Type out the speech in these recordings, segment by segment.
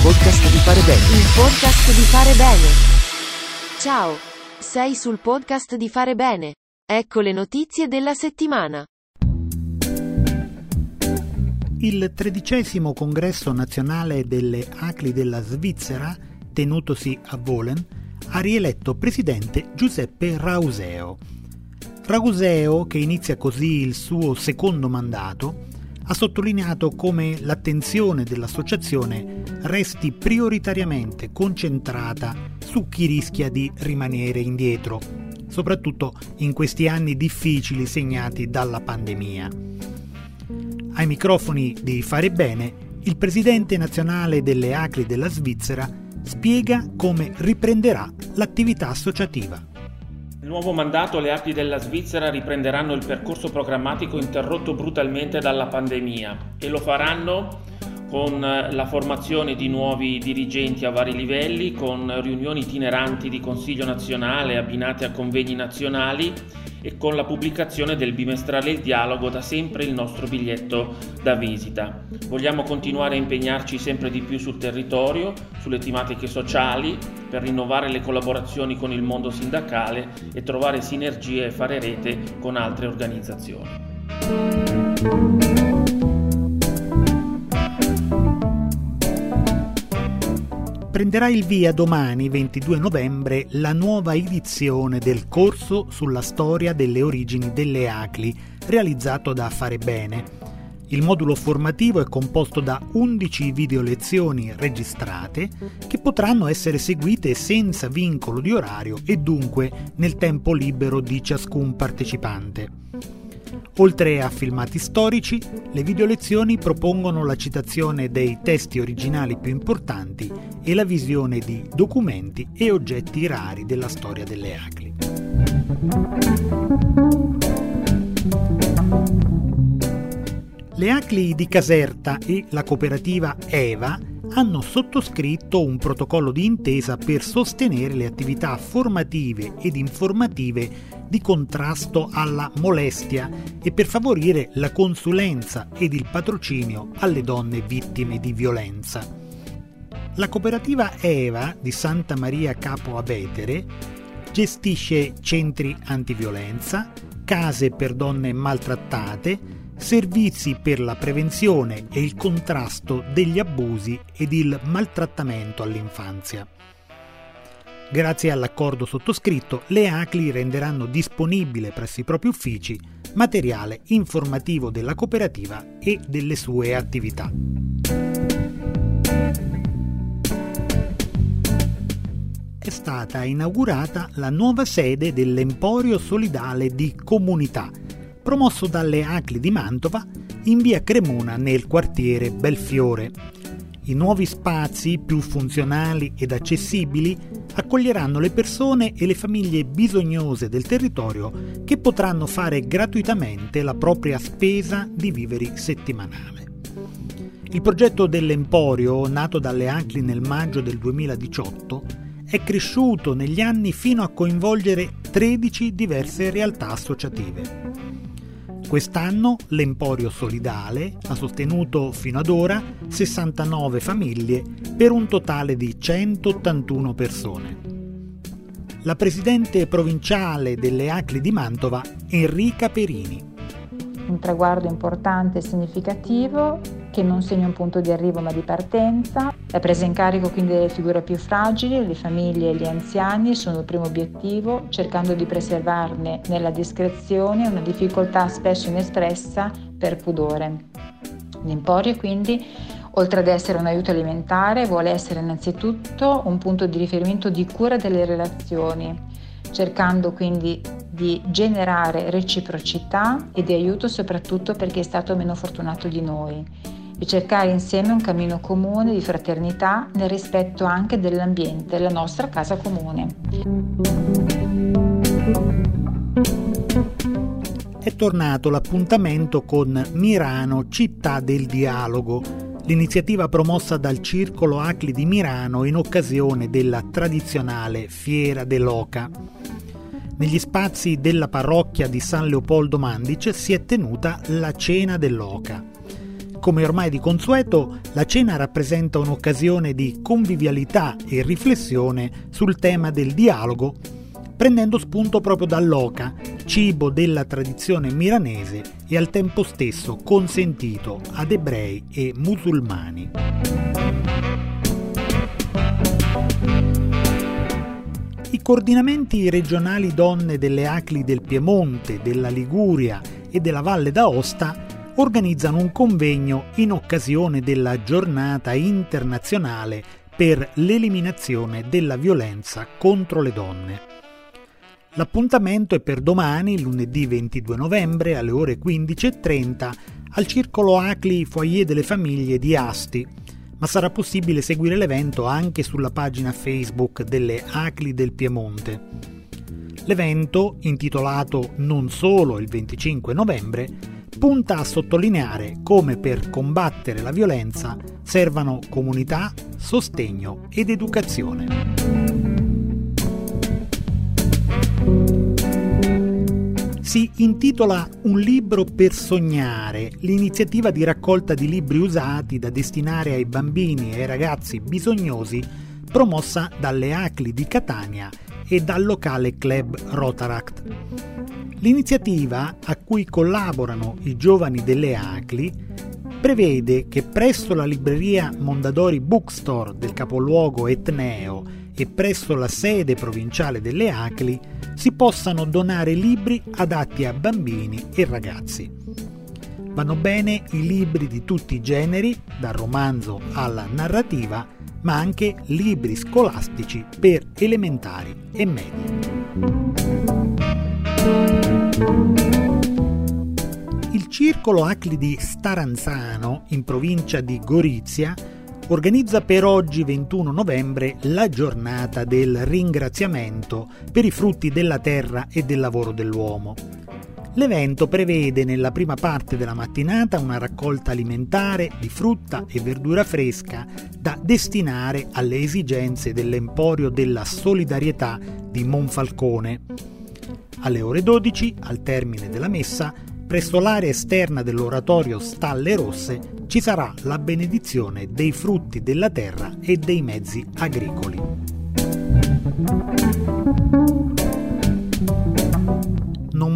podcast di fare bene. Il podcast di fare bene. Ciao. Sei sul podcast di fare bene. Ecco le notizie della settimana. Il tredicesimo congresso nazionale delle ACLI della Svizzera, tenutosi a Volen, ha rieletto presidente Giuseppe Rauseo. Rauseo, che inizia così il suo secondo mandato, ha sottolineato come l'attenzione dell'associazione resti prioritariamente concentrata su chi rischia di rimanere indietro, soprattutto in questi anni difficili segnati dalla pandemia. Ai microfoni di Fare Bene, il presidente nazionale delle ACRI della Svizzera spiega come riprenderà l'attività associativa. Nuovo mandato le ACLI della Svizzera riprenderanno il percorso programmatico interrotto brutalmente dalla pandemia e lo faranno con la formazione di nuovi dirigenti a vari livelli, con riunioni itineranti di Consiglio nazionale abbinate a convegni nazionali e con la pubblicazione del bimestrale Il Dialogo da sempre il nostro biglietto da visita. Vogliamo continuare a impegnarci sempre di più sul territorio, sulle tematiche sociali, per rinnovare le collaborazioni con il mondo sindacale e trovare sinergie e fare rete con altre organizzazioni. Prenderà il via domani 22 novembre la nuova edizione del corso sulla storia delle origini delle ACLI realizzato da Fare Bene. Il modulo formativo è composto da 11 video lezioni registrate che potranno essere seguite senza vincolo di orario e dunque nel tempo libero di ciascun partecipante. Oltre a filmati storici, le videolezioni propongono la citazione dei testi originali più importanti e la visione di documenti e oggetti rari della storia delle ACLI. Le ACLI di Caserta e la cooperativa EVA hanno sottoscritto un protocollo di intesa per sostenere le attività formative ed informative di contrasto alla molestia e per favorire la consulenza ed il patrocinio alle donne vittime di violenza. La cooperativa EVA di Santa Maria Capo a Vetere gestisce centri antiviolenza, case per donne maltrattate, servizi per la prevenzione e il contrasto degli abusi ed il maltrattamento all'infanzia. Grazie all'accordo sottoscritto, le ACLI renderanno disponibile presso i propri uffici materiale informativo della cooperativa e delle sue attività. È stata inaugurata la nuova sede dell'Emporio Solidale di Comunità, promosso dalle ACLI di Mantova in via Cremona nel quartiere Belfiore. I nuovi spazi, più funzionali ed accessibili, accoglieranno le persone e le famiglie bisognose del territorio che potranno fare gratuitamente la propria spesa di viveri settimanale. Il progetto dell'Emporio, nato dalle ACLI nel maggio del 2018, è cresciuto negli anni fino a coinvolgere 13 diverse realtà associative. Quest'anno l'Emporio Solidale ha sostenuto fino ad ora 69 famiglie per un totale di 181 persone. La presidente provinciale delle Acli di Mantova, Enrica Perini. Un traguardo importante e significativo che non segna un punto di arrivo ma di partenza. La presa in carico quindi delle figure più fragili, le famiglie e gli anziani sono il primo obiettivo, cercando di preservarne nella discrezione una difficoltà spesso inespressa per pudore. L'Emporio quindi oltre ad essere un aiuto alimentare, vuole essere innanzitutto un punto di riferimento di cura delle relazioni, cercando quindi di generare reciprocità e di aiuto soprattutto per chi è stato meno fortunato di noi e cercare insieme un cammino comune di fraternità nel rispetto anche dell'ambiente, la nostra casa comune. È tornato l'appuntamento con Mirano, città del dialogo, l'iniziativa promossa dal Circolo Acli di Mirano in occasione della tradizionale Fiera dell'Oca. Negli spazi della parrocchia di San Leopoldo Mandice si è tenuta la Cena dell'Oca Come ormai di consueto, la cena rappresenta un'occasione di convivialità e riflessione sul tema del dialogo, prendendo spunto proprio dall'oca, cibo della tradizione milanese e al tempo stesso consentito ad ebrei e musulmani. I coordinamenti regionali donne delle Acli del Piemonte, della Liguria e della Valle d'Aosta organizzano un convegno in occasione della giornata internazionale per l'eliminazione della violenza contro le donne. L'appuntamento è per domani, lunedì 22 novembre, alle ore 15.30, al Circolo Acli Foyer delle Famiglie di Asti, ma sarà possibile seguire l'evento anche sulla pagina Facebook delle Acli del Piemonte. L'evento, intitolato Non solo il 25 novembre, punta a sottolineare come per combattere la violenza servano comunità, sostegno ed educazione. Si intitola Un libro per sognare, l'iniziativa di raccolta di libri usati da destinare ai bambini e ai ragazzi bisognosi promossa dalle ACLI di Catania e dal locale club Rotaract. L'iniziativa, a cui collaborano i giovani delle ACLI, prevede che presso la libreria Mondadori Bookstore del capoluogo Etneo e presso la sede provinciale delle ACLI si possano donare libri adatti a bambini e ragazzi. Vanno bene i libri di tutti i generi, dal romanzo alla narrativa, ma anche libri scolastici per elementari e medie. Il circolo Acli di Staranzano, in provincia di Gorizia, organizza per oggi 21 novembre la giornata del ringraziamento per i frutti della terra e del lavoro dell'uomo. L'evento prevede nella prima parte della mattinata una raccolta alimentare di frutta e verdura fresca da destinare alle esigenze dell'Emporio della Solidarietà di Monfalcone alle ore 12, al termine della messa, presso l'area esterna dell'oratorio Stalle Rosse ci sarà la benedizione dei frutti della terra e dei mezzi agricoli.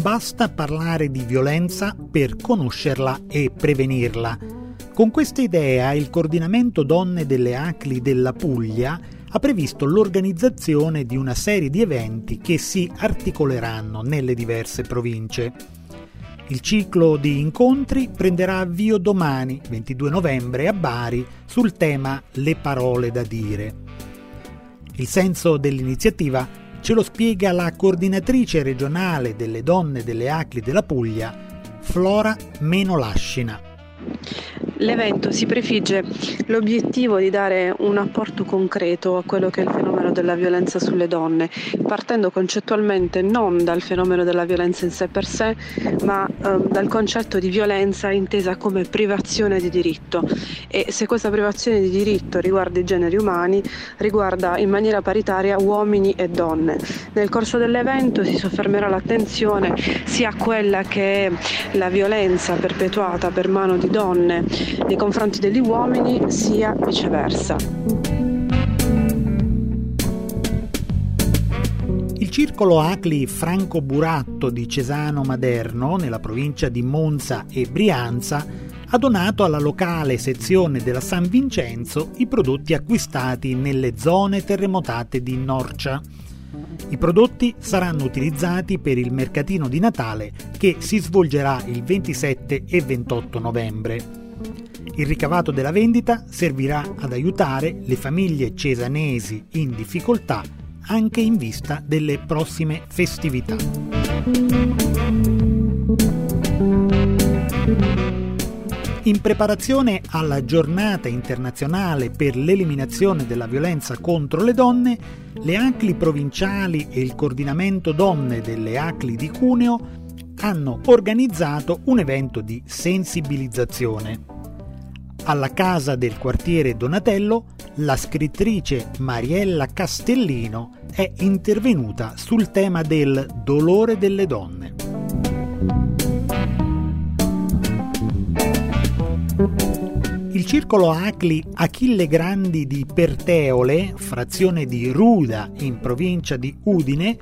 Basta parlare di violenza per conoscerla e prevenirla. Con questa idea il coordinamento donne delle ACLI della Puglia ha previsto l'organizzazione di una serie di eventi che si articoleranno nelle diverse province. Il ciclo di incontri prenderà avvio domani, 22 novembre, a Bari, sul tema Le parole da dire. Il senso dell'iniziativa ce lo spiega la coordinatrice regionale delle donne delle Acli della Puglia, Flora Menolascina. L'evento si prefigge l'obiettivo di dare un apporto concreto a quello che è il fenomeno della violenza sulle donne, partendo concettualmente non dal fenomeno della violenza in sé per sé, ma eh, dal concetto di violenza intesa come privazione di diritto. E se questa privazione di diritto riguarda i generi umani, riguarda in maniera paritaria uomini e donne. Nel corso dell'evento si soffermerà l'attenzione sia a quella che è la violenza perpetuata per mano di donne nei confronti degli uomini sia viceversa. Il circolo Acli Franco Buratto di Cesano Maderno, nella provincia di Monza e Brianza, ha donato alla locale sezione della San Vincenzo i prodotti acquistati nelle zone terremotate di Norcia. I prodotti saranno utilizzati per il mercatino di Natale che si svolgerà il 27 e 28 novembre. Il ricavato della vendita servirà ad aiutare le famiglie cesanesi in difficoltà anche in vista delle prossime festività. In preparazione alla giornata internazionale per l'eliminazione della violenza contro le donne, le ACLI provinciali e il coordinamento donne delle ACLI di Cuneo hanno organizzato un evento di sensibilizzazione. Alla casa del quartiere Donatello, la scrittrice Mariella Castellino è intervenuta sul tema del dolore delle donne. circolo Acli Achille Grandi di Perteole, frazione di Ruda in provincia di Udine,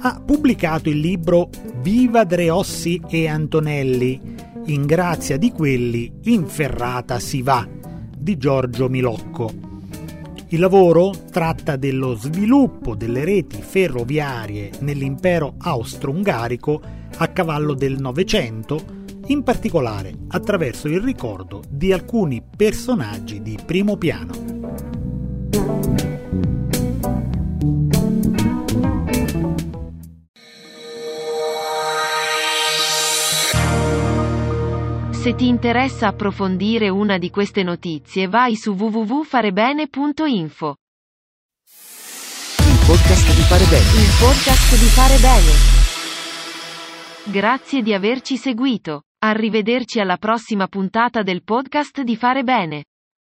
ha pubblicato il libro Viva Dreossi e Antonelli, in grazia di quelli in ferrata si va, di Giorgio Milocco. Il lavoro tratta dello sviluppo delle reti ferroviarie nell'impero austro-ungarico a cavallo del Novecento, in particolare attraverso il ricordo di alcuni personaggi di primo piano. Se ti interessa approfondire una di queste notizie vai su www.farebene.info. Il podcast di Fare Bene. Il podcast di Fare Bene. Grazie di averci seguito. Arrivederci alla prossima puntata del podcast di Fare Bene.